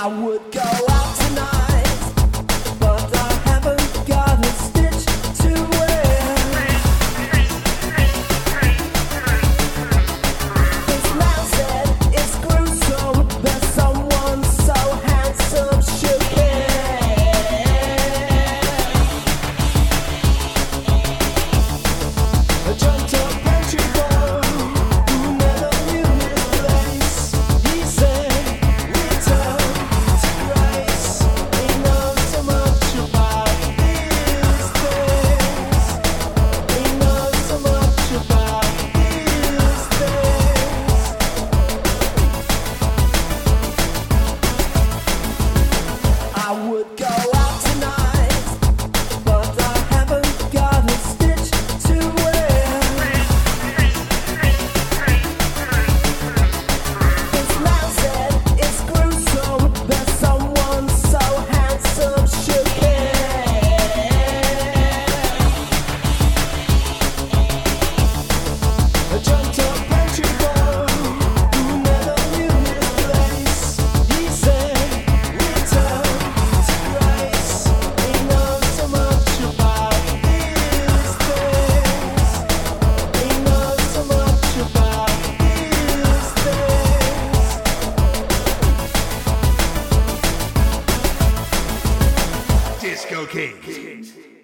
I would go. King. King.